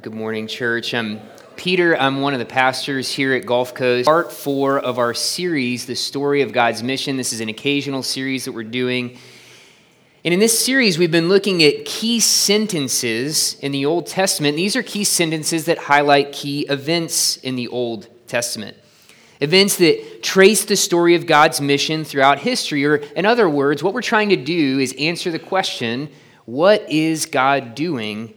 Good morning, church. I'm Peter. I'm one of the pastors here at Gulf Coast. Part four of our series, The Story of God's Mission. This is an occasional series that we're doing. And in this series, we've been looking at key sentences in the Old Testament. These are key sentences that highlight key events in the Old Testament. Events that trace the story of God's mission throughout history. Or, in other words, what we're trying to do is answer the question what is God doing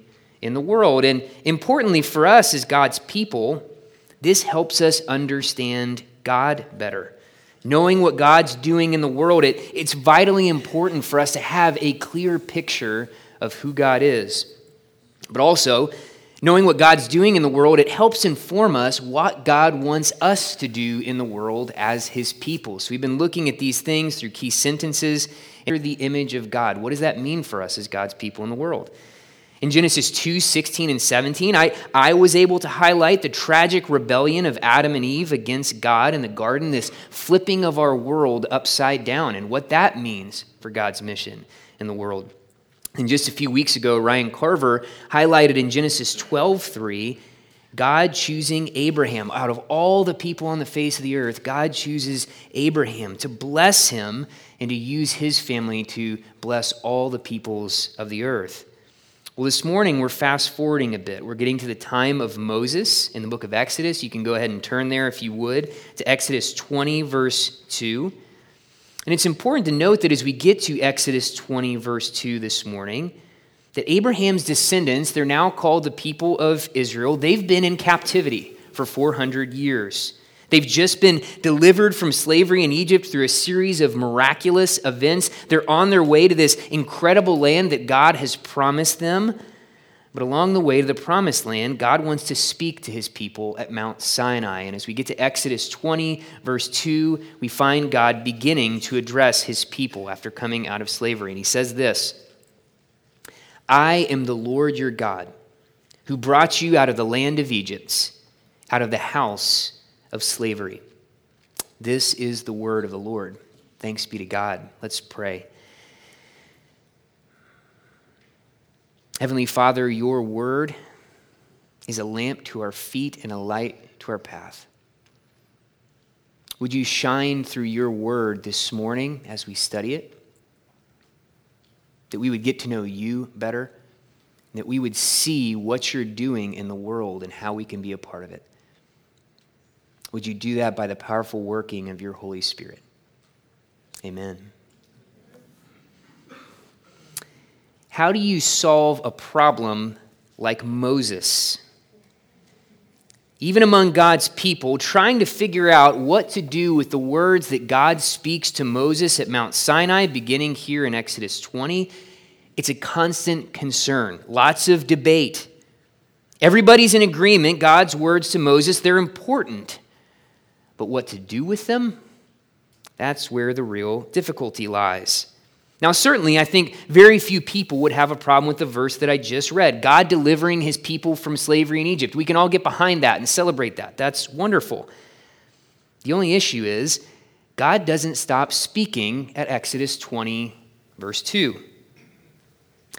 in the world. And importantly for us as God's people, this helps us understand God better. Knowing what God's doing in the world, it, it's vitally important for us to have a clear picture of who God is. But also, knowing what God's doing in the world, it helps inform us what God wants us to do in the world as His people. So we've been looking at these things through key sentences. The image of God. What does that mean for us as God's people in the world? In Genesis 2 16 and 17, I, I was able to highlight the tragic rebellion of Adam and Eve against God in the garden, this flipping of our world upside down, and what that means for God's mission in the world. And just a few weeks ago, Ryan Carver highlighted in Genesis 12 3, God choosing Abraham. Out of all the people on the face of the earth, God chooses Abraham to bless him and to use his family to bless all the peoples of the earth. Well, this morning we're fast forwarding a bit. We're getting to the time of Moses in the book of Exodus. You can go ahead and turn there if you would to Exodus 20, verse 2. And it's important to note that as we get to Exodus 20, verse 2 this morning, that Abraham's descendants, they're now called the people of Israel, they've been in captivity for 400 years. They've just been delivered from slavery in Egypt through a series of miraculous events. They're on their way to this incredible land that God has promised them. But along the way to the promised land, God wants to speak to his people at Mount Sinai. And as we get to Exodus 20, verse 2, we find God beginning to address his people after coming out of slavery. And he says this I am the Lord your God, who brought you out of the land of Egypt, out of the house of slavery. This is the word of the Lord. Thanks be to God. Let's pray. Heavenly Father, your word is a lamp to our feet and a light to our path. Would you shine through your word this morning as we study it? That we would get to know you better, that we would see what you're doing in the world and how we can be a part of it. Would you do that by the powerful working of your Holy Spirit? Amen. How do you solve a problem like Moses? Even among God's people, trying to figure out what to do with the words that God speaks to Moses at Mount Sinai, beginning here in Exodus 20, it's a constant concern. Lots of debate. Everybody's in agreement. God's words to Moses, they're important. But what to do with them? That's where the real difficulty lies. Now, certainly, I think very few people would have a problem with the verse that I just read God delivering his people from slavery in Egypt. We can all get behind that and celebrate that. That's wonderful. The only issue is God doesn't stop speaking at Exodus 20, verse 2.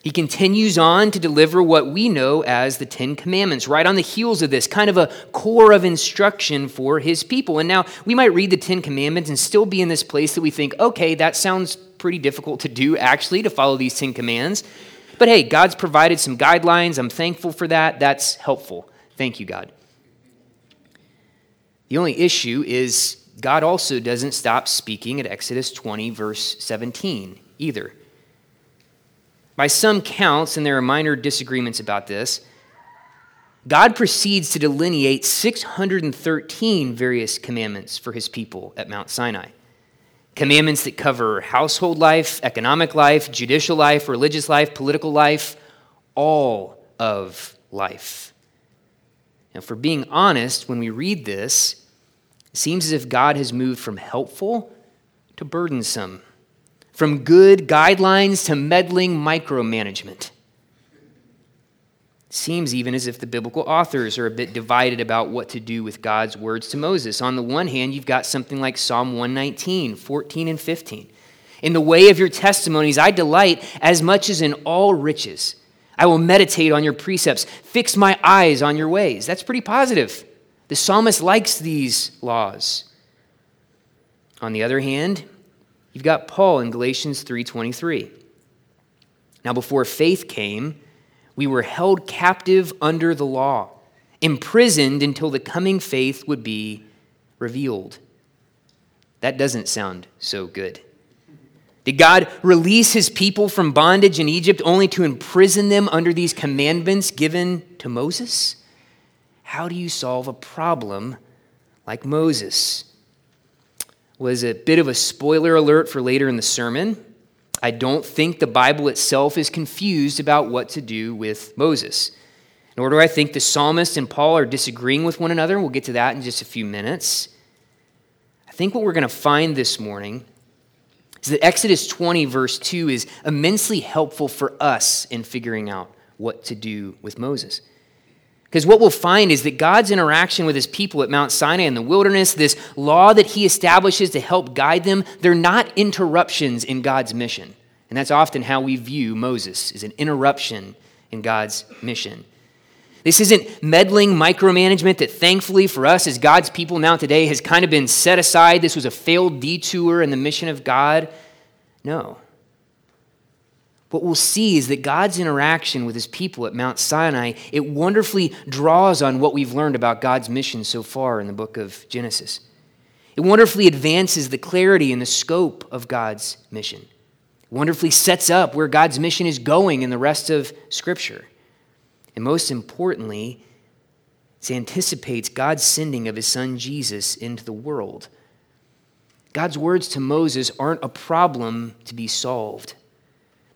He continues on to deliver what we know as the Ten Commandments, right on the heels of this, kind of a core of instruction for his people. And now we might read the Ten Commandments and still be in this place that we think, okay, that sounds pretty difficult to do, actually, to follow these Ten Commands. But hey, God's provided some guidelines. I'm thankful for that. That's helpful. Thank you, God. The only issue is God also doesn't stop speaking at Exodus 20, verse 17 either. By some counts, and there are minor disagreements about this, God proceeds to delineate 613 various commandments for his people at Mount Sinai. Commandments that cover household life, economic life, judicial life, religious life, political life, all of life. Now, for being honest, when we read this, it seems as if God has moved from helpful to burdensome from good guidelines to meddling micromanagement. Seems even as if the biblical authors are a bit divided about what to do with God's words to Moses. On the one hand, you've got something like Psalm 119, 14 and 15. In the way of your testimonies, I delight as much as in all riches. I will meditate on your precepts, fix my eyes on your ways. That's pretty positive. The psalmist likes these laws. On the other hand, you've got Paul in Galatians 3:23. Now before faith came, we were held captive under the law, imprisoned until the coming faith would be revealed. That doesn't sound so good. Did God release his people from bondage in Egypt only to imprison them under these commandments given to Moses? How do you solve a problem like Moses? Was a bit of a spoiler alert for later in the sermon. I don't think the Bible itself is confused about what to do with Moses. Nor do I think the psalmist and Paul are disagreeing with one another. We'll get to that in just a few minutes. I think what we're going to find this morning is that Exodus 20, verse 2, is immensely helpful for us in figuring out what to do with Moses. Because what we'll find is that God's interaction with his people at Mount Sinai in the wilderness, this law that he establishes to help guide them, they're not interruptions in God's mission. And that's often how we view Moses, is an interruption in God's mission. This isn't meddling micromanagement that thankfully for us as God's people now today has kind of been set aside. This was a failed detour in the mission of God. No. What we'll see is that God's interaction with his people at Mount Sinai, it wonderfully draws on what we've learned about God's mission so far in the book of Genesis. It wonderfully advances the clarity and the scope of God's mission. It wonderfully sets up where God's mission is going in the rest of Scripture. And most importantly, it anticipates God's sending of his son Jesus into the world. God's words to Moses aren't a problem to be solved.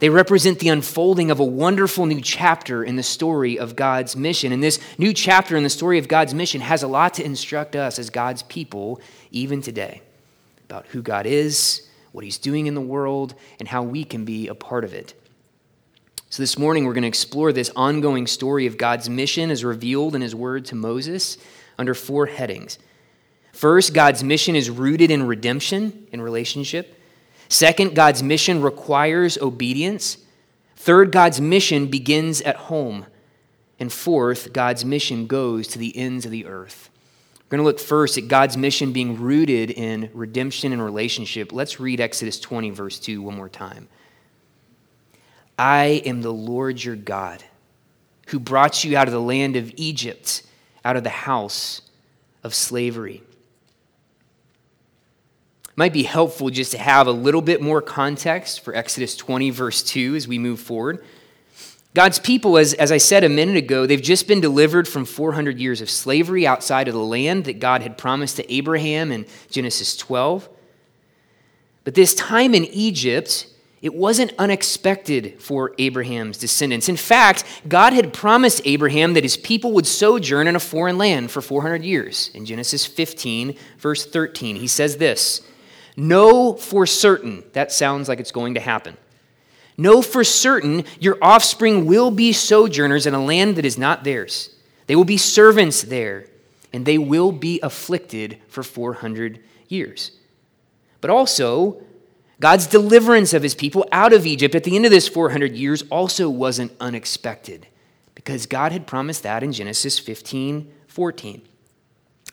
They represent the unfolding of a wonderful new chapter in the story of God's mission. And this new chapter in the story of God's mission has a lot to instruct us as God's people, even today, about who God is, what He's doing in the world, and how we can be a part of it. So, this morning, we're going to explore this ongoing story of God's mission as revealed in His word to Moses under four headings. First, God's mission is rooted in redemption in relationship. Second, God's mission requires obedience. Third, God's mission begins at home. And fourth, God's mission goes to the ends of the earth. We're going to look first at God's mission being rooted in redemption and relationship. Let's read Exodus 20, verse 2, one more time. I am the Lord your God, who brought you out of the land of Egypt, out of the house of slavery. Might be helpful just to have a little bit more context for Exodus 20, verse 2, as we move forward. God's people, as, as I said a minute ago, they've just been delivered from 400 years of slavery outside of the land that God had promised to Abraham in Genesis 12. But this time in Egypt, it wasn't unexpected for Abraham's descendants. In fact, God had promised Abraham that his people would sojourn in a foreign land for 400 years. In Genesis 15, verse 13, he says this Know for certain, that sounds like it's going to happen. Know for certain your offspring will be sojourners in a land that is not theirs. They will be servants there, and they will be afflicted for 400 years. But also, God's deliverance of his people out of Egypt at the end of this 400 years also wasn't unexpected because God had promised that in Genesis 15 14.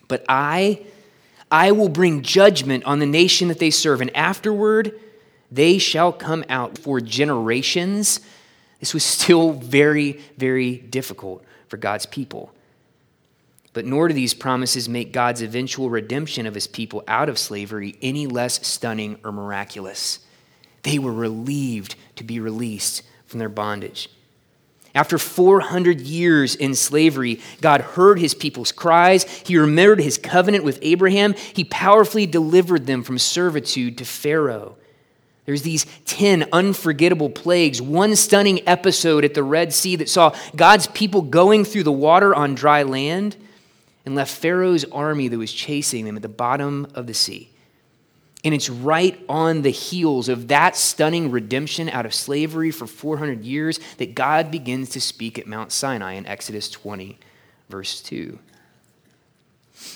But I, I will bring judgment on the nation that they serve, and afterward they shall come out for generations. This was still very, very difficult for God's people. But nor do these promises make God's eventual redemption of his people out of slavery any less stunning or miraculous. They were relieved to be released from their bondage. After 400 years in slavery, God heard his people's cries. He remembered his covenant with Abraham. He powerfully delivered them from servitude to Pharaoh. There's these 10 unforgettable plagues, one stunning episode at the Red Sea that saw God's people going through the water on dry land and left Pharaoh's army that was chasing them at the bottom of the sea. And it's right on the heels of that stunning redemption out of slavery for 400 years that God begins to speak at Mount Sinai in Exodus 20, verse 2.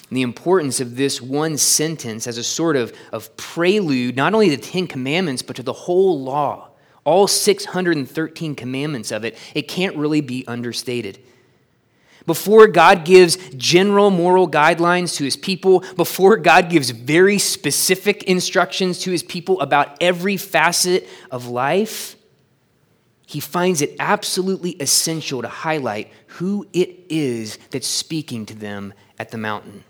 And the importance of this one sentence as a sort of, of prelude, not only to the Ten Commandments, but to the whole law, all 613 commandments of it, it can't really be understated. Before God gives general moral guidelines to his people, before God gives very specific instructions to his people about every facet of life, he finds it absolutely essential to highlight who it is that's speaking to them at the mountain.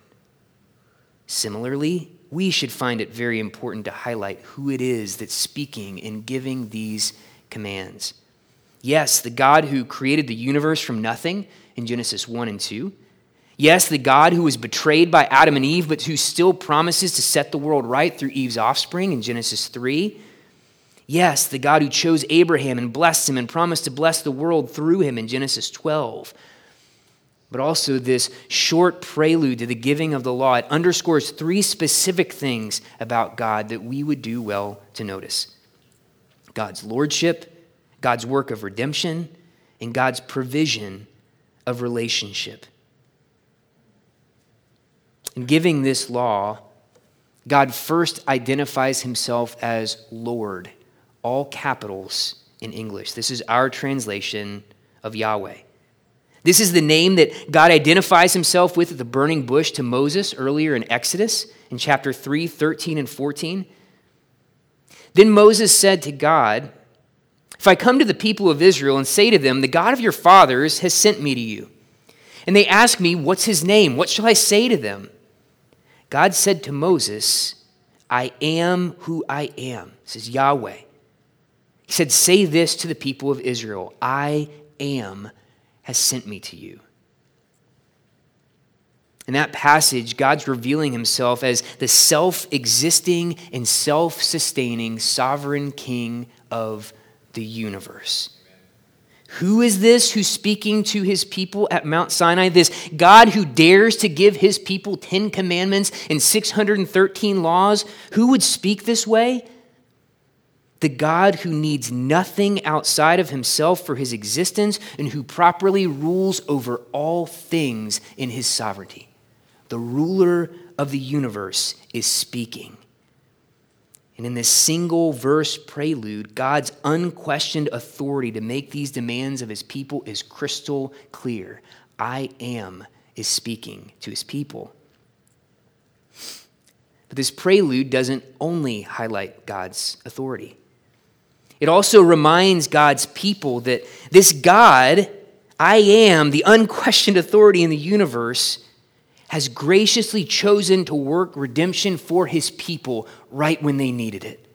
Similarly, we should find it very important to highlight who it is that's speaking and giving these commands. Yes, the God who created the universe from nothing in Genesis 1 and 2. Yes, the God who was betrayed by Adam and Eve, but who still promises to set the world right through Eve's offspring in Genesis 3. Yes, the God who chose Abraham and blessed him and promised to bless the world through him in Genesis 12 but also this short prelude to the giving of the law. It underscores three specific things about God that we would do well to notice God's lordship, God's work of redemption, and God's provision of relationship. In giving this law, God first identifies himself as Lord, all capitals in English. This is our translation of Yahweh. This is the name that God identifies himself with at the burning bush to Moses earlier in Exodus in chapter 3, 13, and 14. Then Moses said to God, If I come to the people of Israel and say to them, The God of your fathers has sent me to you, and they ask me, What's his name? What shall I say to them? God said to Moses, I am who I am, says Yahweh. He said, Say this to the people of Israel I am has sent me to you. In that passage, God's revealing himself as the self existing and self sustaining sovereign king of the universe. Who is this who's speaking to his people at Mount Sinai? This God who dares to give his people 10 commandments and 613 laws? Who would speak this way? the God who needs nothing outside of himself for his existence and who properly rules over all things in his sovereignty. The ruler of the universe is speaking. And in this single verse prelude, God's unquestioned authority to make these demands of his people is crystal clear. I am is speaking to his people. But this prelude doesn't only highlight God's authority. It also reminds God's people that this God, I am, the unquestioned authority in the universe, has graciously chosen to work redemption for his people right when they needed it.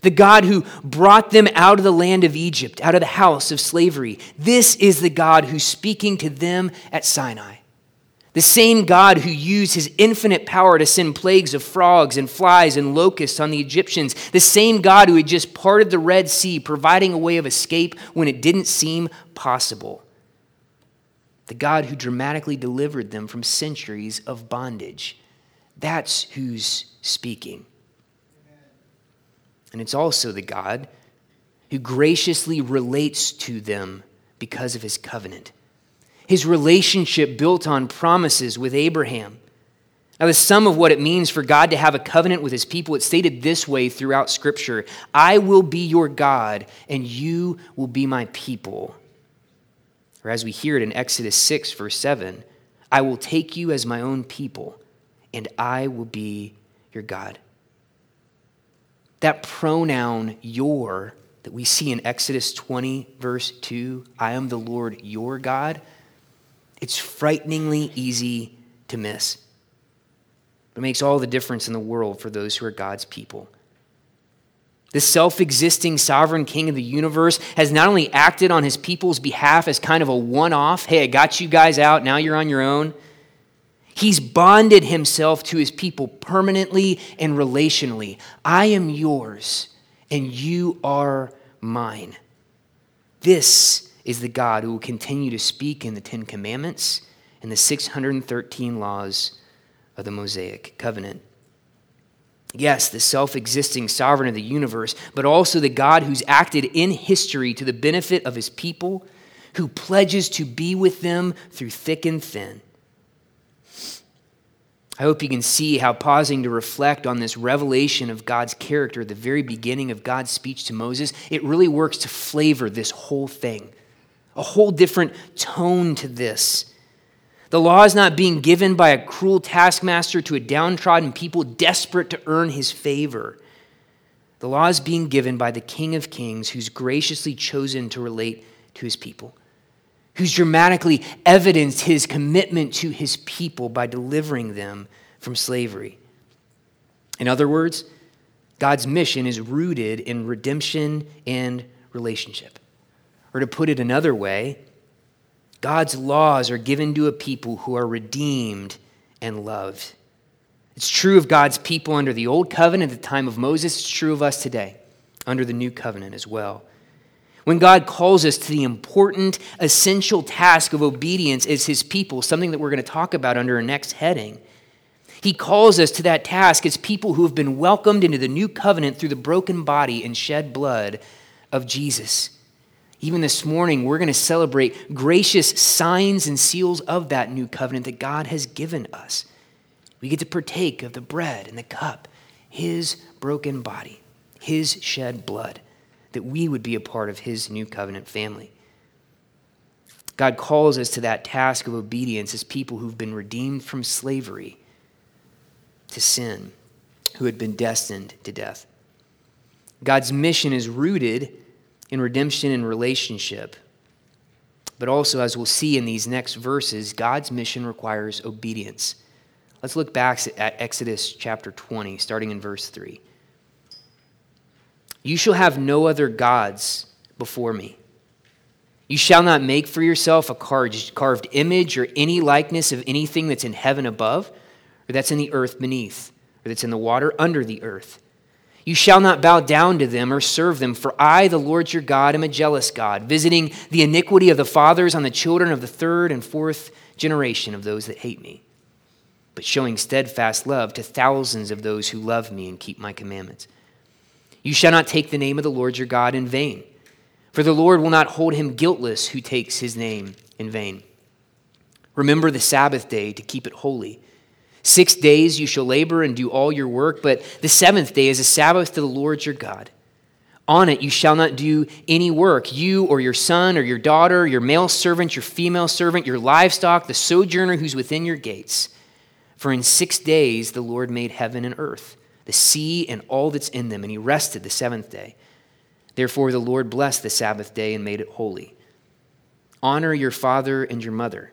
The God who brought them out of the land of Egypt, out of the house of slavery. This is the God who's speaking to them at Sinai. The same God who used his infinite power to send plagues of frogs and flies and locusts on the Egyptians. The same God who had just parted the Red Sea, providing a way of escape when it didn't seem possible. The God who dramatically delivered them from centuries of bondage. That's who's speaking. And it's also the God who graciously relates to them because of his covenant his relationship built on promises with Abraham. Now, the sum of what it means for God to have a covenant with his people, it's stated this way throughout Scripture I will be your God, and you will be my people. Or as we hear it in Exodus 6, verse 7, I will take you as my own people, and I will be your God. That pronoun, your, that we see in Exodus 20, verse 2, I am the Lord your God it's frighteningly easy to miss. It makes all the difference in the world for those who are God's people. The self existing sovereign king of the universe has not only acted on his people's behalf as kind of a one off, hey, I got you guys out, now you're on your own. He's bonded himself to his people permanently and relationally. I am yours, and you are mine. This is the God who will continue to speak in the Ten Commandments and the 613 laws of the Mosaic covenant. Yes, the self existing sovereign of the universe, but also the God who's acted in history to the benefit of his people, who pledges to be with them through thick and thin. I hope you can see how pausing to reflect on this revelation of God's character at the very beginning of God's speech to Moses, it really works to flavor this whole thing. A whole different tone to this. The law is not being given by a cruel taskmaster to a downtrodden people desperate to earn his favor. The law is being given by the King of Kings who's graciously chosen to relate to his people who's dramatically evidenced his commitment to his people by delivering them from slavery. In other words, God's mission is rooted in redemption and relationship. Or to put it another way, God's laws are given to a people who are redeemed and loved. It's true of God's people under the old covenant at the time of Moses, it's true of us today under the new covenant as well. When God calls us to the important, essential task of obedience as His people, something that we're going to talk about under our next heading, He calls us to that task as people who have been welcomed into the new covenant through the broken body and shed blood of Jesus. Even this morning, we're going to celebrate gracious signs and seals of that new covenant that God has given us. We get to partake of the bread and the cup, His broken body, His shed blood that we would be a part of his new covenant family. God calls us to that task of obedience as people who've been redeemed from slavery to sin, who had been destined to death. God's mission is rooted in redemption and relationship. But also, as we'll see in these next verses, God's mission requires obedience. Let's look back at Exodus chapter 20, starting in verse 3. You shall have no other gods before me. You shall not make for yourself a carved image or any likeness of anything that's in heaven above, or that's in the earth beneath, or that's in the water under the earth. You shall not bow down to them or serve them, for I, the Lord your God, am a jealous God, visiting the iniquity of the fathers on the children of the third and fourth generation of those that hate me, but showing steadfast love to thousands of those who love me and keep my commandments. You shall not take the name of the Lord your God in vain, for the Lord will not hold him guiltless who takes his name in vain. Remember the Sabbath day to keep it holy. Six days you shall labor and do all your work, but the seventh day is a Sabbath to the Lord your God. On it you shall not do any work, you or your son or your daughter, your male servant, your female servant, your livestock, the sojourner who's within your gates. For in six days the Lord made heaven and earth the sea and all that's in them, and he rested the seventh day. Therefore, the Lord blessed the Sabbath day and made it holy. Honor your father and your mother,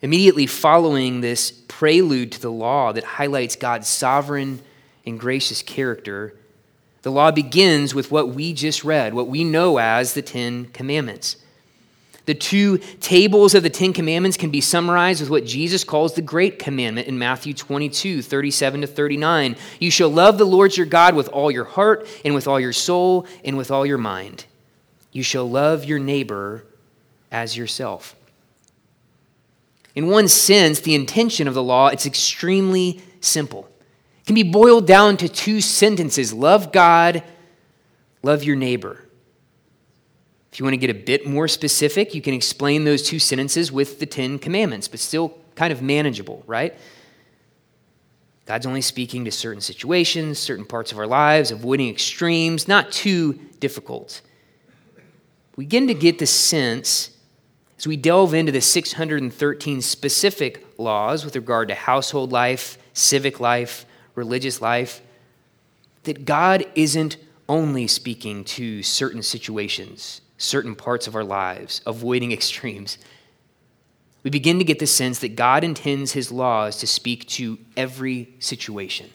Immediately following this prelude to the law that highlights God's sovereign and gracious character, the law begins with what we just read, what we know as the Ten Commandments. The two tables of the Ten Commandments can be summarized with what Jesus calls the Great Commandment in Matthew 22, 37 to 39. You shall love the Lord your God with all your heart, and with all your soul, and with all your mind. You shall love your neighbor as yourself. In one sense, the intention of the law, it's extremely simple. It can be boiled down to two sentences love God, love your neighbor. If you want to get a bit more specific, you can explain those two sentences with the Ten Commandments, but still kind of manageable, right? God's only speaking to certain situations, certain parts of our lives, avoiding extremes, not too difficult. We begin to get the sense as we delve into the 613 specific laws with regard to household life, civic life, religious life, that God isn't only speaking to certain situations certain parts of our lives, avoiding extremes, we begin to get the sense that God intends his laws to speak to every situation,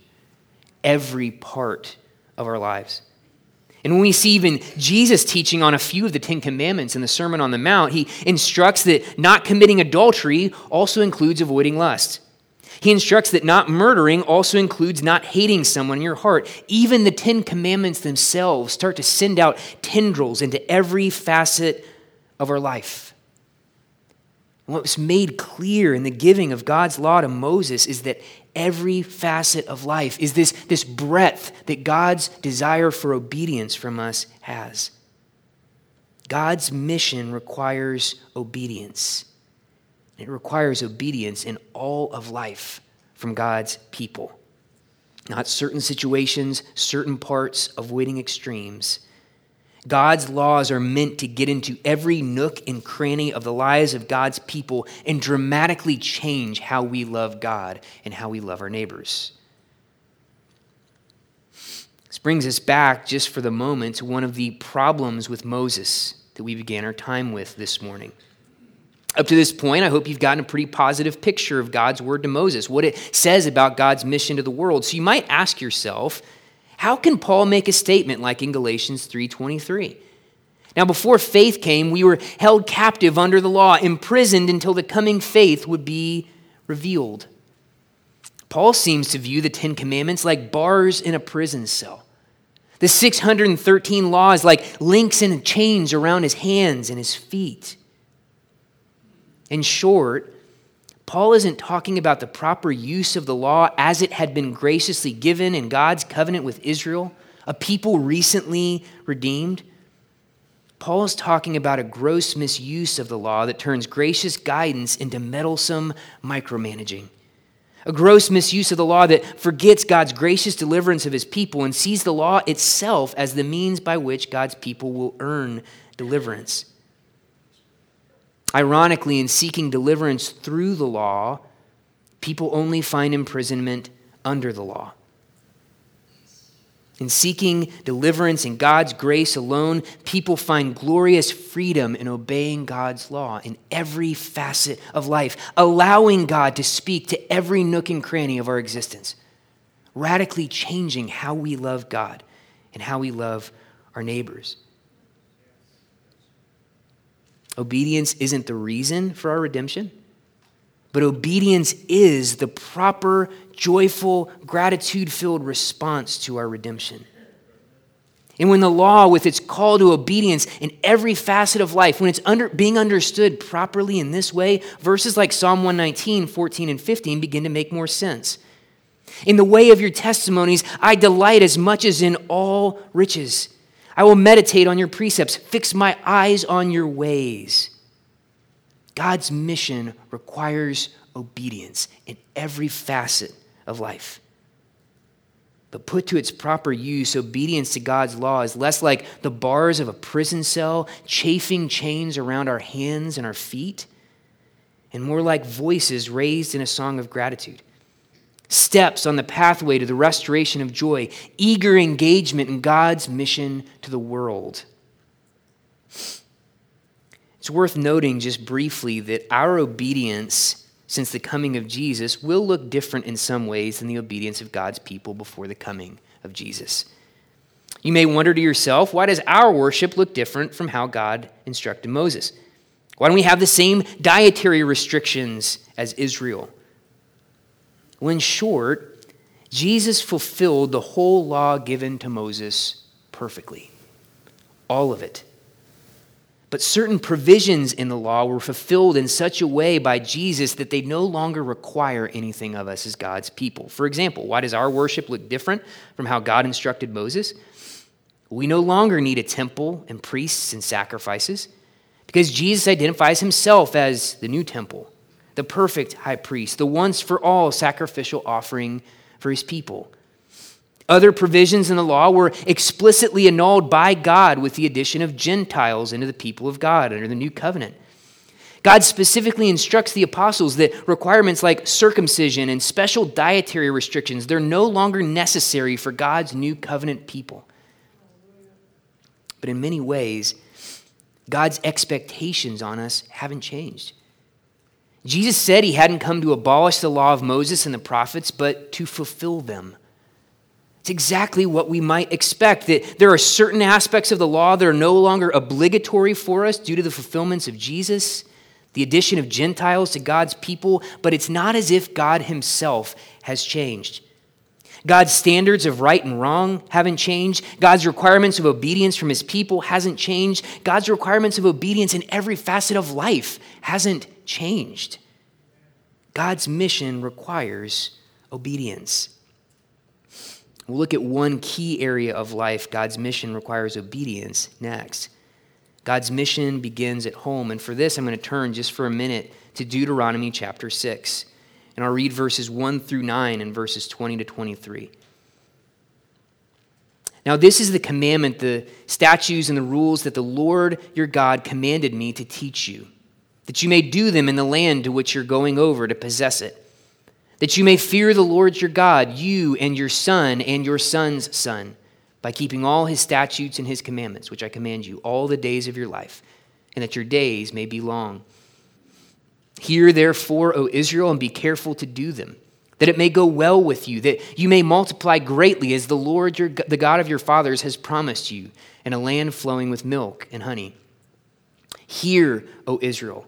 every part of our lives. And when we see even Jesus teaching on a few of the Ten Commandments in the Sermon on the Mount, he instructs that not committing adultery also includes avoiding lust. He instructs that not murdering also includes not hating someone in your heart. Even the Ten Commandments themselves start to send out tendrils into every facet of our life. what was made clear in the giving of God's law to Moses is that every facet of life is this, this breadth that God's desire for obedience from us has. God's mission requires obedience. It requires obedience in all of life from God's people. Not certain situations, certain parts, avoiding extremes. God's laws are meant to get into every nook and cranny of the lives of God's people and dramatically change how we love God and how we love our neighbors. This brings us back, just for the moment, to one of the problems with Moses that we began our time with this morning. Up to this point, I hope you've gotten a pretty positive picture of God's word to Moses, what it says about God's mission to the world. So you might ask yourself, how can Paul make a statement like in Galatians 3:23? Now before faith came, we were held captive under the law, imprisoned until the coming faith would be revealed. Paul seems to view the 10 commandments like bars in a prison cell. The 613 laws like links and chains around his hands and his feet. In short, Paul isn't talking about the proper use of the law as it had been graciously given in God's covenant with Israel, a people recently redeemed. Paul is talking about a gross misuse of the law that turns gracious guidance into meddlesome micromanaging. A gross misuse of the law that forgets God's gracious deliverance of his people and sees the law itself as the means by which God's people will earn deliverance. Ironically, in seeking deliverance through the law, people only find imprisonment under the law. In seeking deliverance in God's grace alone, people find glorious freedom in obeying God's law in every facet of life, allowing God to speak to every nook and cranny of our existence, radically changing how we love God and how we love our neighbors. Obedience isn't the reason for our redemption, but obedience is the proper, joyful, gratitude filled response to our redemption. And when the law, with its call to obedience in every facet of life, when it's under, being understood properly in this way, verses like Psalm 119, 14, and 15 begin to make more sense. In the way of your testimonies, I delight as much as in all riches. I will meditate on your precepts, fix my eyes on your ways. God's mission requires obedience in every facet of life. But put to its proper use, obedience to God's law is less like the bars of a prison cell, chafing chains around our hands and our feet, and more like voices raised in a song of gratitude steps on the pathway to the restoration of joy, eager engagement in God's mission to the world. It's worth noting just briefly that our obedience since the coming of Jesus will look different in some ways than the obedience of God's people before the coming of Jesus. You may wonder to yourself, why does our worship look different from how God instructed Moses? Why don't we have the same dietary restrictions as Israel? When short, Jesus fulfilled the whole law given to Moses perfectly. All of it. But certain provisions in the law were fulfilled in such a way by Jesus that they no longer require anything of us as God's people. For example, why does our worship look different from how God instructed Moses? We no longer need a temple and priests and sacrifices because Jesus identifies himself as the new temple the perfect high priest, the once for all sacrificial offering for his people. Other provisions in the law were explicitly annulled by God with the addition of Gentiles into the people of God under the new covenant. God specifically instructs the apostles that requirements like circumcision and special dietary restrictions, they're no longer necessary for God's new covenant people. But in many ways, God's expectations on us haven't changed. Jesus said he hadn't come to abolish the law of Moses and the prophets, but to fulfill them. It's exactly what we might expect that there are certain aspects of the law that are no longer obligatory for us due to the fulfillments of Jesus, the addition of Gentiles to God's people, but it's not as if God himself has changed. God's standards of right and wrong haven't changed. God's requirements of obedience from his people hasn't changed. God's requirements of obedience in every facet of life hasn't changed. God's mission requires obedience. We'll look at one key area of life God's mission requires obedience next. God's mission begins at home. And for this, I'm going to turn just for a minute to Deuteronomy chapter 6. And I'll read verses 1 through 9 and verses 20 to 23. Now, this is the commandment, the statutes and the rules that the Lord your God commanded me to teach you, that you may do them in the land to which you're going over to possess it, that you may fear the Lord your God, you and your son and your son's son, by keeping all his statutes and his commandments, which I command you, all the days of your life, and that your days may be long. Hear therefore, O Israel, and be careful to do them, that it may go well with you, that you may multiply greatly as the Lord, your, the God of your fathers, has promised you, in a land flowing with milk and honey. Hear, O Israel,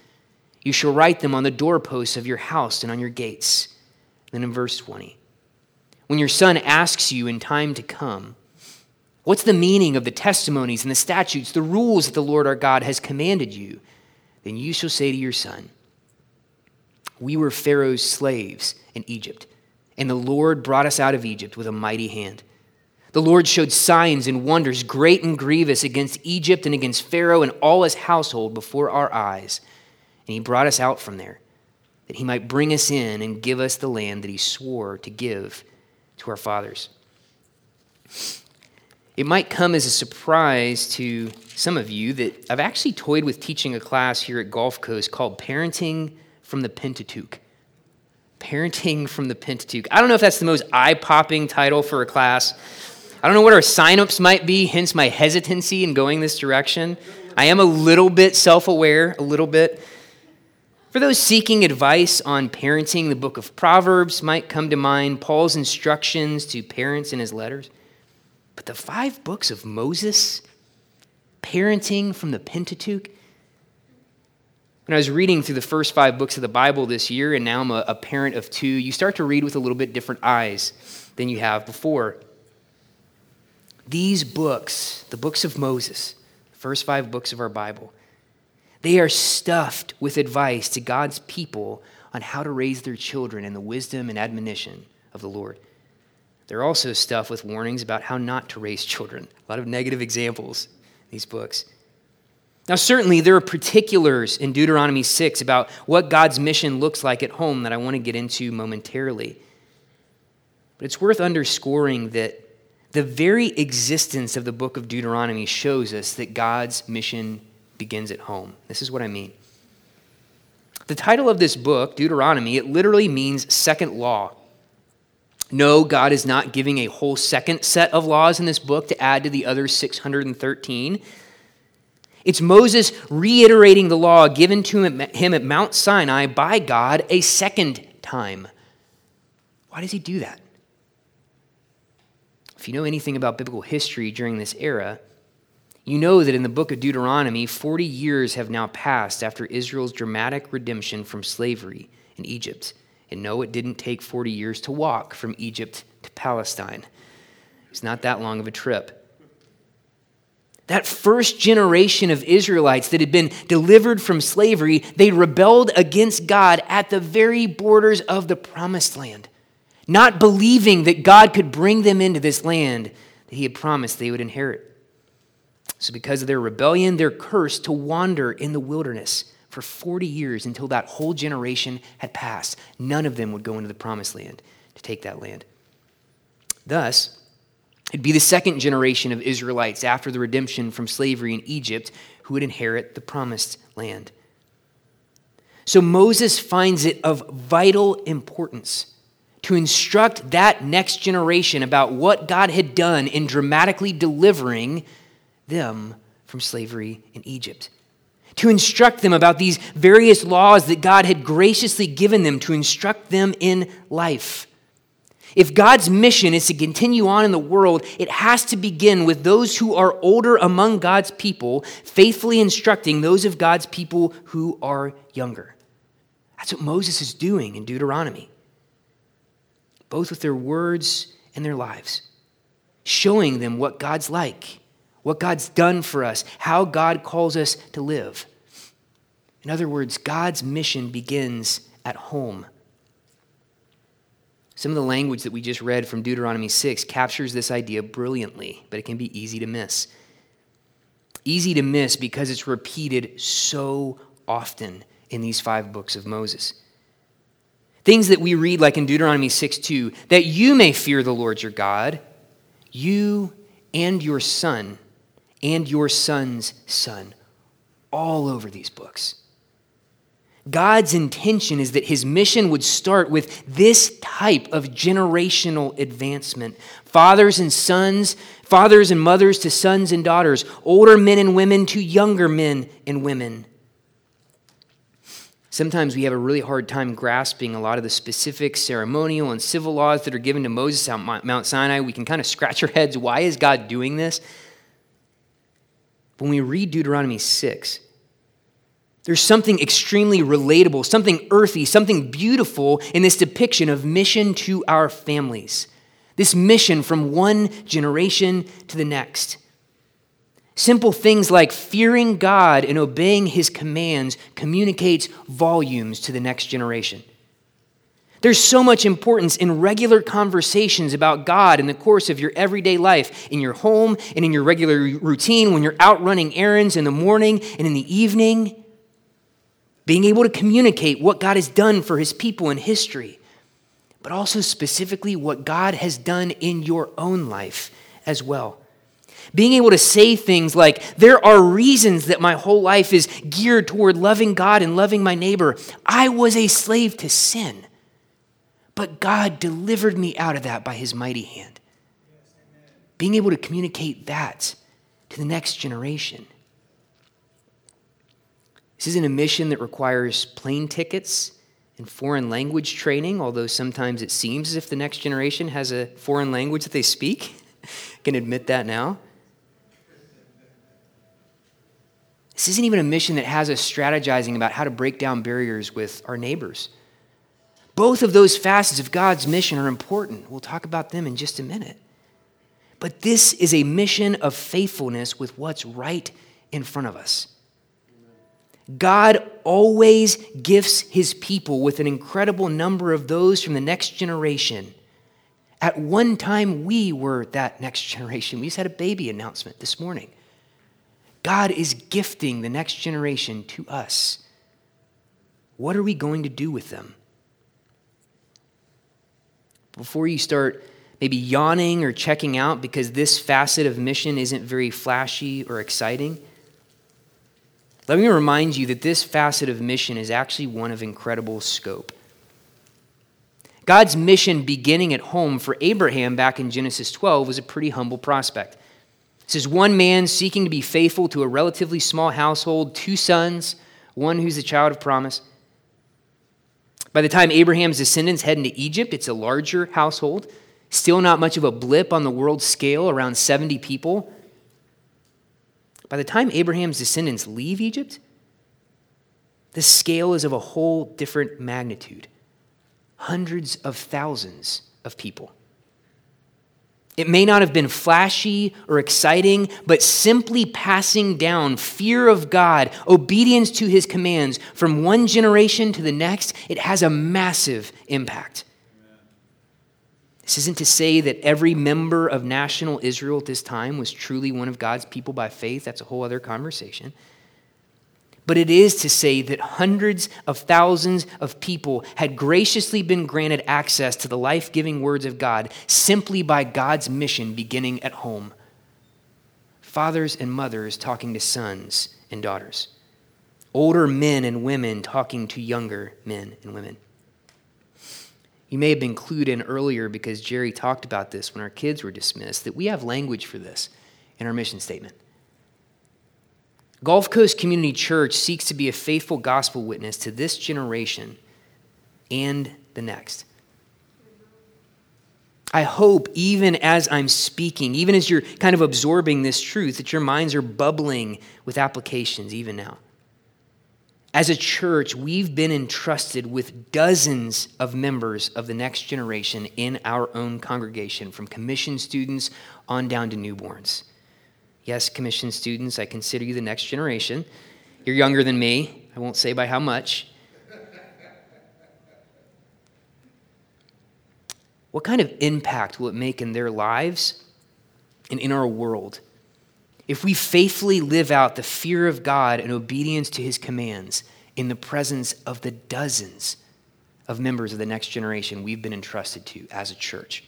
You shall write them on the doorposts of your house and on your gates. Then in verse 20, when your son asks you in time to come, What's the meaning of the testimonies and the statutes, the rules that the Lord our God has commanded you? Then you shall say to your son, we were Pharaoh's slaves in Egypt, and the Lord brought us out of Egypt with a mighty hand. The Lord showed signs and wonders, great and grievous, against Egypt and against Pharaoh and all his household before our eyes. And he brought us out from there, that he might bring us in and give us the land that he swore to give to our fathers. It might come as a surprise to some of you that I've actually toyed with teaching a class here at Gulf Coast called Parenting from the Pentateuch. Parenting from the Pentateuch. I don't know if that's the most eye popping title for a class. I don't know what our signups might be, hence my hesitancy in going this direction. I am a little bit self aware, a little bit. For those seeking advice on parenting, the book of Proverbs might come to mind, Paul's instructions to parents in his letters. But the five books of Moses, parenting from the Pentateuch, when I was reading through the first five books of the Bible this year, and now I'm a, a parent of two, you start to read with a little bit different eyes than you have before. These books, the books of Moses, the first five books of our Bible, they are stuffed with advice to God's people on how to raise their children in the wisdom and admonition of the Lord. They're also stuffed with warnings about how not to raise children. A lot of negative examples in these books. Now, certainly, there are particulars in Deuteronomy 6 about what God's mission looks like at home that I want to get into momentarily. But it's worth underscoring that the very existence of the book of Deuteronomy shows us that God's mission begins at home. This is what I mean. The title of this book, Deuteronomy, it literally means second law. No, God is not giving a whole second set of laws in this book to add to the other 613. It's Moses reiterating the law given to him at Mount Sinai by God a second time. Why does he do that? If you know anything about biblical history during this era, you know that in the book of Deuteronomy, 40 years have now passed after Israel's dramatic redemption from slavery in Egypt. And no, it didn't take 40 years to walk from Egypt to Palestine. It's not that long of a trip that first generation of Israelites that had been delivered from slavery, they rebelled against God at the very borders of the promised land, not believing that God could bring them into this land that He had promised they would inherit. So, because of their rebellion, they're cursed to wander in the wilderness for 40 years until that whole generation had passed. None of them would go into the promised land to take that land. Thus, It'd be the second generation of Israelites after the redemption from slavery in Egypt who would inherit the promised land. So Moses finds it of vital importance to instruct that next generation about what God had done in dramatically delivering them from slavery in Egypt. To instruct them about these various laws that God had graciously given them to instruct them in life. If God's mission is to continue on in the world, it has to begin with those who are older among God's people, faithfully instructing those of God's people who are younger. That's what Moses is doing in Deuteronomy, both with their words and their lives, showing them what God's like, what God's done for us, how God calls us to live. In other words, God's mission begins at home some of the language that we just read from Deuteronomy 6 captures this idea brilliantly, but it can be easy to miss. Easy to miss because it's repeated so often in these five books of Moses. Things that we read, like in Deuteronomy 6 2, that you may fear the Lord your God, you and your son, and your son's son, all over these books. God's intention is that his mission would start with this type of generational advancement. Fathers and sons, fathers and mothers to sons and daughters, older men and women to younger men and women. Sometimes we have a really hard time grasping a lot of the specific ceremonial and civil laws that are given to Moses on Mount Sinai. We can kind of scratch our heads why is God doing this? When we read Deuteronomy 6, there's something extremely relatable, something earthy, something beautiful in this depiction of mission to our families. This mission from one generation to the next. Simple things like fearing God and obeying his commands communicates volumes to the next generation. There's so much importance in regular conversations about God in the course of your everyday life, in your home and in your regular routine, when you're out running errands in the morning and in the evening being able to communicate what God has done for his people in history, but also specifically what God has done in your own life as well. Being able to say things like, There are reasons that my whole life is geared toward loving God and loving my neighbor. I was a slave to sin, but God delivered me out of that by his mighty hand. Being able to communicate that to the next generation. This isn't a mission that requires plane tickets and foreign language training, although sometimes it seems as if the next generation has a foreign language that they speak. Can admit that now. This isn't even a mission that has us strategizing about how to break down barriers with our neighbors. Both of those facets of God's mission are important. We'll talk about them in just a minute. But this is a mission of faithfulness with what's right in front of us. God always gifts his people with an incredible number of those from the next generation. At one time, we were that next generation. We just had a baby announcement this morning. God is gifting the next generation to us. What are we going to do with them? Before you start maybe yawning or checking out because this facet of mission isn't very flashy or exciting, let me remind you that this facet of mission is actually one of incredible scope. God's mission beginning at home for Abraham back in Genesis 12 was a pretty humble prospect. This is one man seeking to be faithful to a relatively small household, two sons, one who's a child of promise. By the time Abraham's descendants head into Egypt, it's a larger household, still not much of a blip on the world scale, around 70 people. By the time Abraham's descendants leave Egypt, the scale is of a whole different magnitude hundreds of thousands of people. It may not have been flashy or exciting, but simply passing down fear of God, obedience to his commands from one generation to the next, it has a massive impact. This isn't to say that every member of national Israel at this time was truly one of God's people by faith. That's a whole other conversation. But it is to say that hundreds of thousands of people had graciously been granted access to the life giving words of God simply by God's mission beginning at home. Fathers and mothers talking to sons and daughters. older men and women talking to younger men and women. You may have been clued in earlier because Jerry talked about this when our kids were dismissed, that we have language for this in our mission statement. Gulf Coast Community Church seeks to be a faithful gospel witness to this generation and the next. I hope, even as I'm speaking, even as you're kind of absorbing this truth, that your minds are bubbling with applications even now. As a church, we've been entrusted with dozens of members of the next generation in our own congregation, from commission students on down to newborns. Yes, commission students, I consider you the next generation. You're younger than me. I won't say by how much. What kind of impact will it make in their lives and in our world if we faithfully live out the fear of God and obedience to his commands in the presence of the dozens of members of the next generation we've been entrusted to as a church?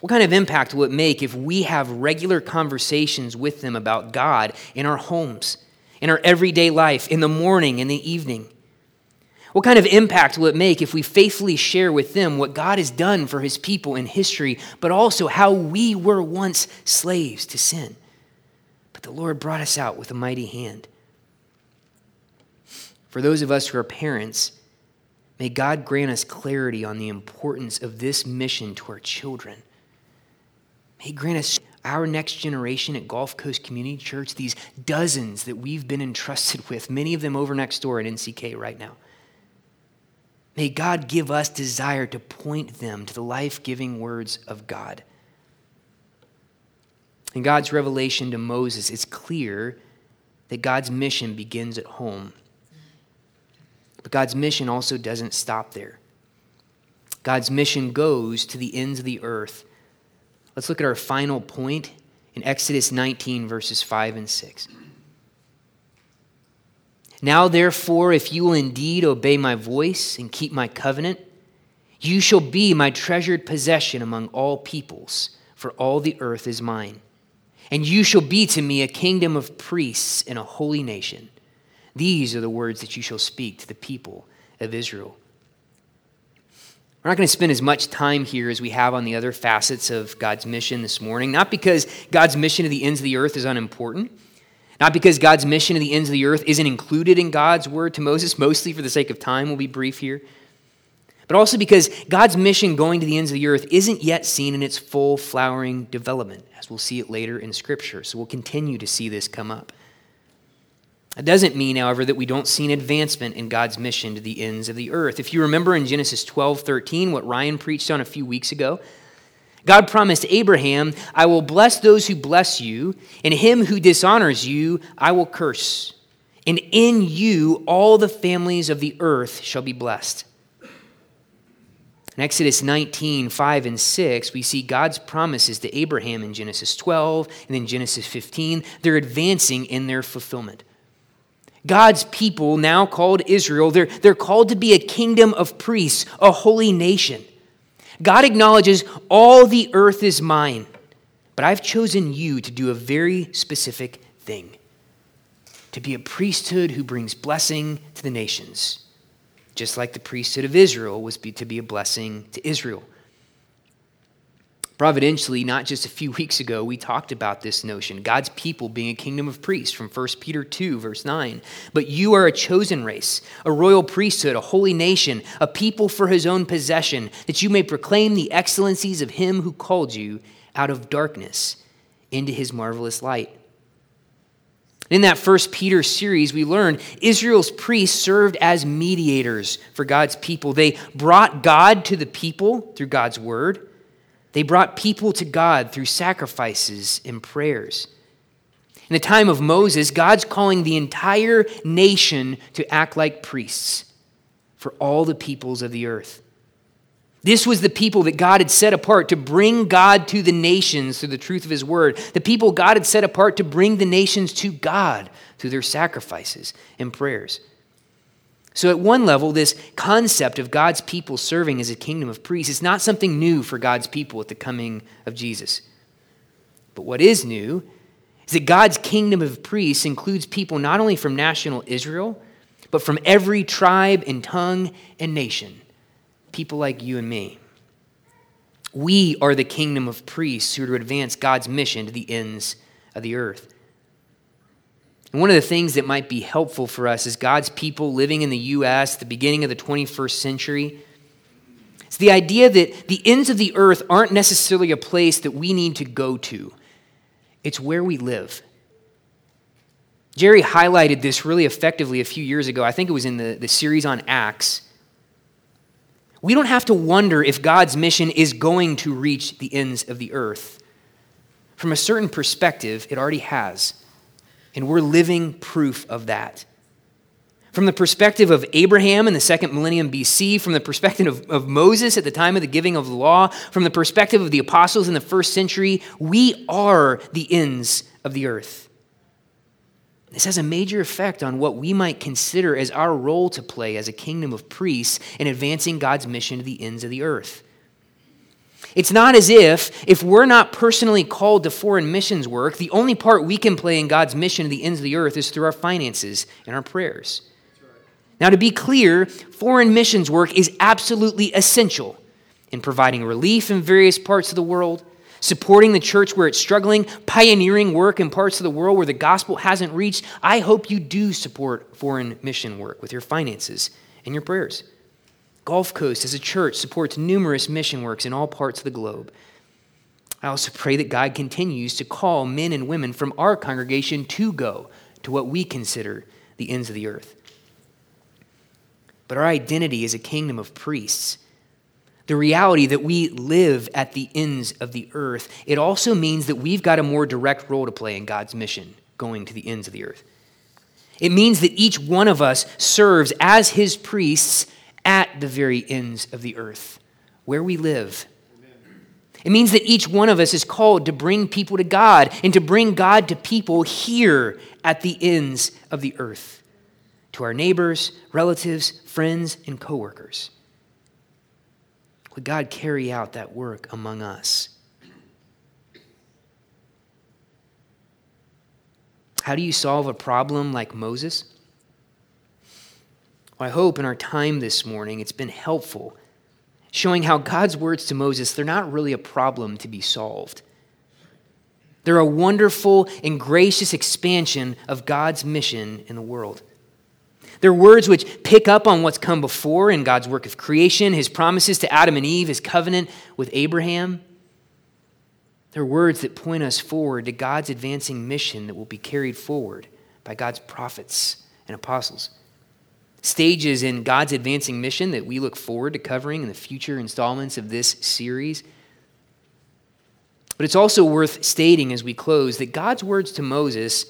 What kind of impact will it make if we have regular conversations with them about God in our homes, in our everyday life, in the morning, in the evening? What kind of impact will it make if we faithfully share with them what God has done for his people in history, but also how we were once slaves to sin? But the Lord brought us out with a mighty hand. For those of us who are parents, may God grant us clarity on the importance of this mission to our children. May grant us our next generation at Gulf Coast Community Church, these dozens that we've been entrusted with, many of them over next door at NCK right now. May God give us desire to point them to the life giving words of God. In God's revelation to Moses, it's clear that God's mission begins at home. But God's mission also doesn't stop there. God's mission goes to the ends of the earth Let's look at our final point in Exodus 19, verses 5 and 6. Now, therefore, if you will indeed obey my voice and keep my covenant, you shall be my treasured possession among all peoples, for all the earth is mine. And you shall be to me a kingdom of priests and a holy nation. These are the words that you shall speak to the people of Israel. We're not going to spend as much time here as we have on the other facets of God's mission this morning, not because God's mission to the ends of the earth is unimportant, not because God's mission to the ends of the earth isn't included in God's word to Moses, mostly for the sake of time, we'll be brief here, but also because God's mission going to the ends of the earth isn't yet seen in its full flowering development, as we'll see it later in Scripture. So we'll continue to see this come up. That doesn't mean, however, that we don't see an advancement in God's mission to the ends of the earth. If you remember in Genesis 12 13, what Ryan preached on a few weeks ago, God promised Abraham, I will bless those who bless you, and him who dishonors you, I will curse. And in you, all the families of the earth shall be blessed. In Exodus 19, 5 and 6, we see God's promises to Abraham in Genesis 12 and in Genesis 15. They're advancing in their fulfillment. God's people, now called Israel, they're, they're called to be a kingdom of priests, a holy nation. God acknowledges all the earth is mine, but I've chosen you to do a very specific thing to be a priesthood who brings blessing to the nations, just like the priesthood of Israel was to be a blessing to Israel. Providentially, not just a few weeks ago, we talked about this notion God's people being a kingdom of priests from 1 Peter 2, verse 9. But you are a chosen race, a royal priesthood, a holy nation, a people for his own possession, that you may proclaim the excellencies of him who called you out of darkness into his marvelous light. In that first Peter series, we learned Israel's priests served as mediators for God's people. They brought God to the people through God's word. They brought people to God through sacrifices and prayers. In the time of Moses, God's calling the entire nation to act like priests for all the peoples of the earth. This was the people that God had set apart to bring God to the nations through the truth of his word. The people God had set apart to bring the nations to God through their sacrifices and prayers. So, at one level, this concept of God's people serving as a kingdom of priests is not something new for God's people at the coming of Jesus. But what is new is that God's kingdom of priests includes people not only from national Israel, but from every tribe and tongue and nation. People like you and me. We are the kingdom of priests who are to advance God's mission to the ends of the earth. And one of the things that might be helpful for us as God's people living in the U.S., the beginning of the 21st century, is the idea that the ends of the earth aren't necessarily a place that we need to go to, it's where we live. Jerry highlighted this really effectively a few years ago. I think it was in the, the series on Acts. We don't have to wonder if God's mission is going to reach the ends of the earth. From a certain perspective, it already has. And we're living proof of that. From the perspective of Abraham in the second millennium BC, from the perspective of, of, Moses at the time of the giving of the law, from the perspective of the apostles in the first century, we are the ends of the earth. This has a major effect on what we might consider as our role to play as a kingdom of priests in advancing God's mission to the ends of the earth. It's not as if, if we're not personally called to foreign missions work, the only part we can play in God's mission to the ends of the earth is through our finances and our prayers. Now, to be clear, foreign missions work is absolutely essential in providing relief in various parts of the world, supporting the church where it's struggling, pioneering work in parts of the world where the gospel hasn't reached. I hope you do support foreign mission work with your finances and your prayers. Gulf Coast as a church supports numerous mission works in all parts of the globe. I also pray that God continues to call men and women from our congregation to go to what we consider the ends of the earth. But our identity is a kingdom of priests. The reality that we live at the ends of the earth, it also means that we've got a more direct role to play in God's mission going to the ends of the earth. It means that each one of us serves as his priests at the very ends of the earth, where we live. It means that each one of us is called to bring people to God and to bring God to people here at the ends of the earth, to our neighbors, relatives, friends, and coworkers. Would God carry out that work among us? How do you solve a problem like Moses? Well, I hope in our time this morning it's been helpful, showing how God's words to Moses, they're not really a problem to be solved. They're a wonderful and gracious expansion of God's mission in the world. They're words which pick up on what's come before in God's work of creation, his promises to Adam and Eve, his covenant with Abraham. They're words that point us forward to God's advancing mission that will be carried forward by God's prophets and apostles stages in God's advancing mission that we look forward to covering in the future installments of this series. But it's also worth stating as we close that God's words to Moses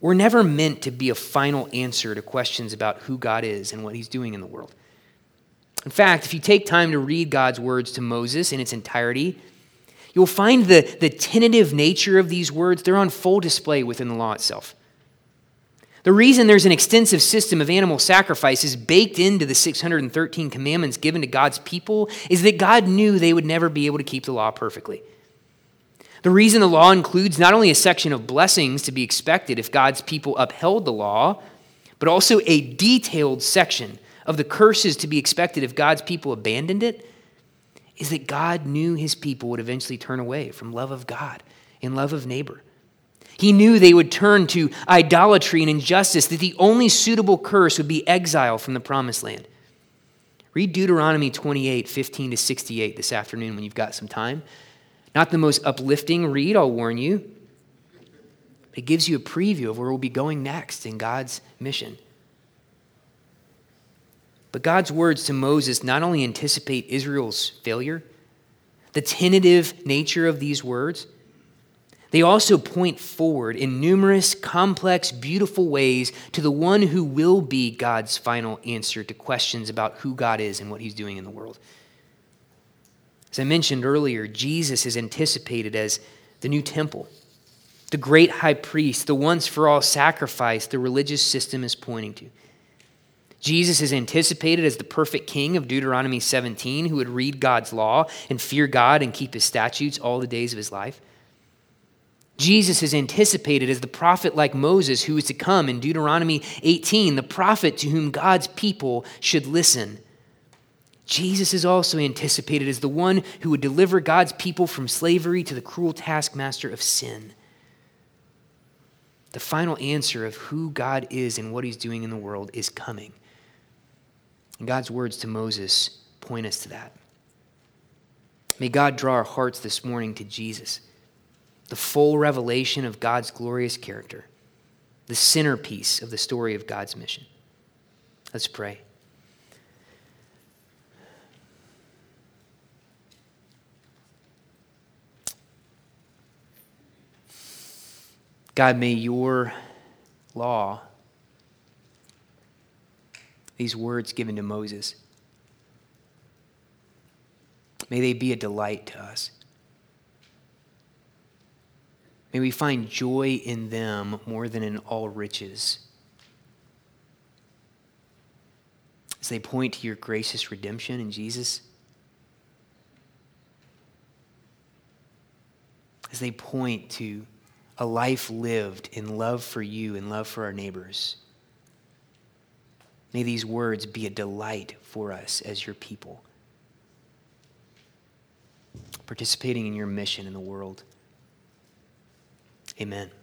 were never meant to be a final answer to questions about who God is and what he's doing in the world. In fact, if you take time to read God's words to Moses in its entirety, you'll find the, the tentative nature of these words, they're on full display within the law itself. The reason there's an extensive system of animal sacrifices baked into the 613 commandments given to God's people is that God knew they would never be able to keep the law perfectly. The reason the law includes not only a section of blessings to be expected if God's people upheld the law, but also a detailed section of the curses to be expected if God's people abandoned it, is that God knew his people would eventually turn away from love of God and love of neighbor. He knew they would turn to idolatry and injustice, that the only suitable curse would be exile from the promised land. Read Deuteronomy 28, 15 to 68 this afternoon when you've got some time. Not the most uplifting read, I'll warn you. It gives you a preview of where we'll be going next in God's mission. But God's words to Moses not only anticipate Israel's failure, the tentative nature of these words, they also point forward in numerous, complex, beautiful ways to the one who will be God's final answer to questions about who God is and what he's doing in the world. As I mentioned earlier, Jesus is anticipated as the new temple, the great high priest, the once for all sacrifice the religious system is pointing to. Jesus is anticipated as the perfect king of Deuteronomy 17 who would read God's law and fear God and keep his statutes all the days of his life. Jesus is anticipated as the prophet like Moses who is to come in Deuteronomy 18, the prophet to whom God's people should listen. Jesus is also anticipated as the one who would deliver God's people from slavery to the cruel taskmaster of sin. The final answer of who God is and what he's doing in the world is coming. And God's words to Moses point us to that. May God draw our hearts this morning to Jesus, the full revelation of God's glorious character, the centerpiece of the story of God's mission. Let's pray. God, may your law, these words given to Moses, may they be a delight to us. May we find joy in them more than in all riches. As they point to your gracious redemption in Jesus. As they point to a life lived in love for you and love for our neighbors. May these words be a delight for us as your people, participating in your mission in the world. Amen.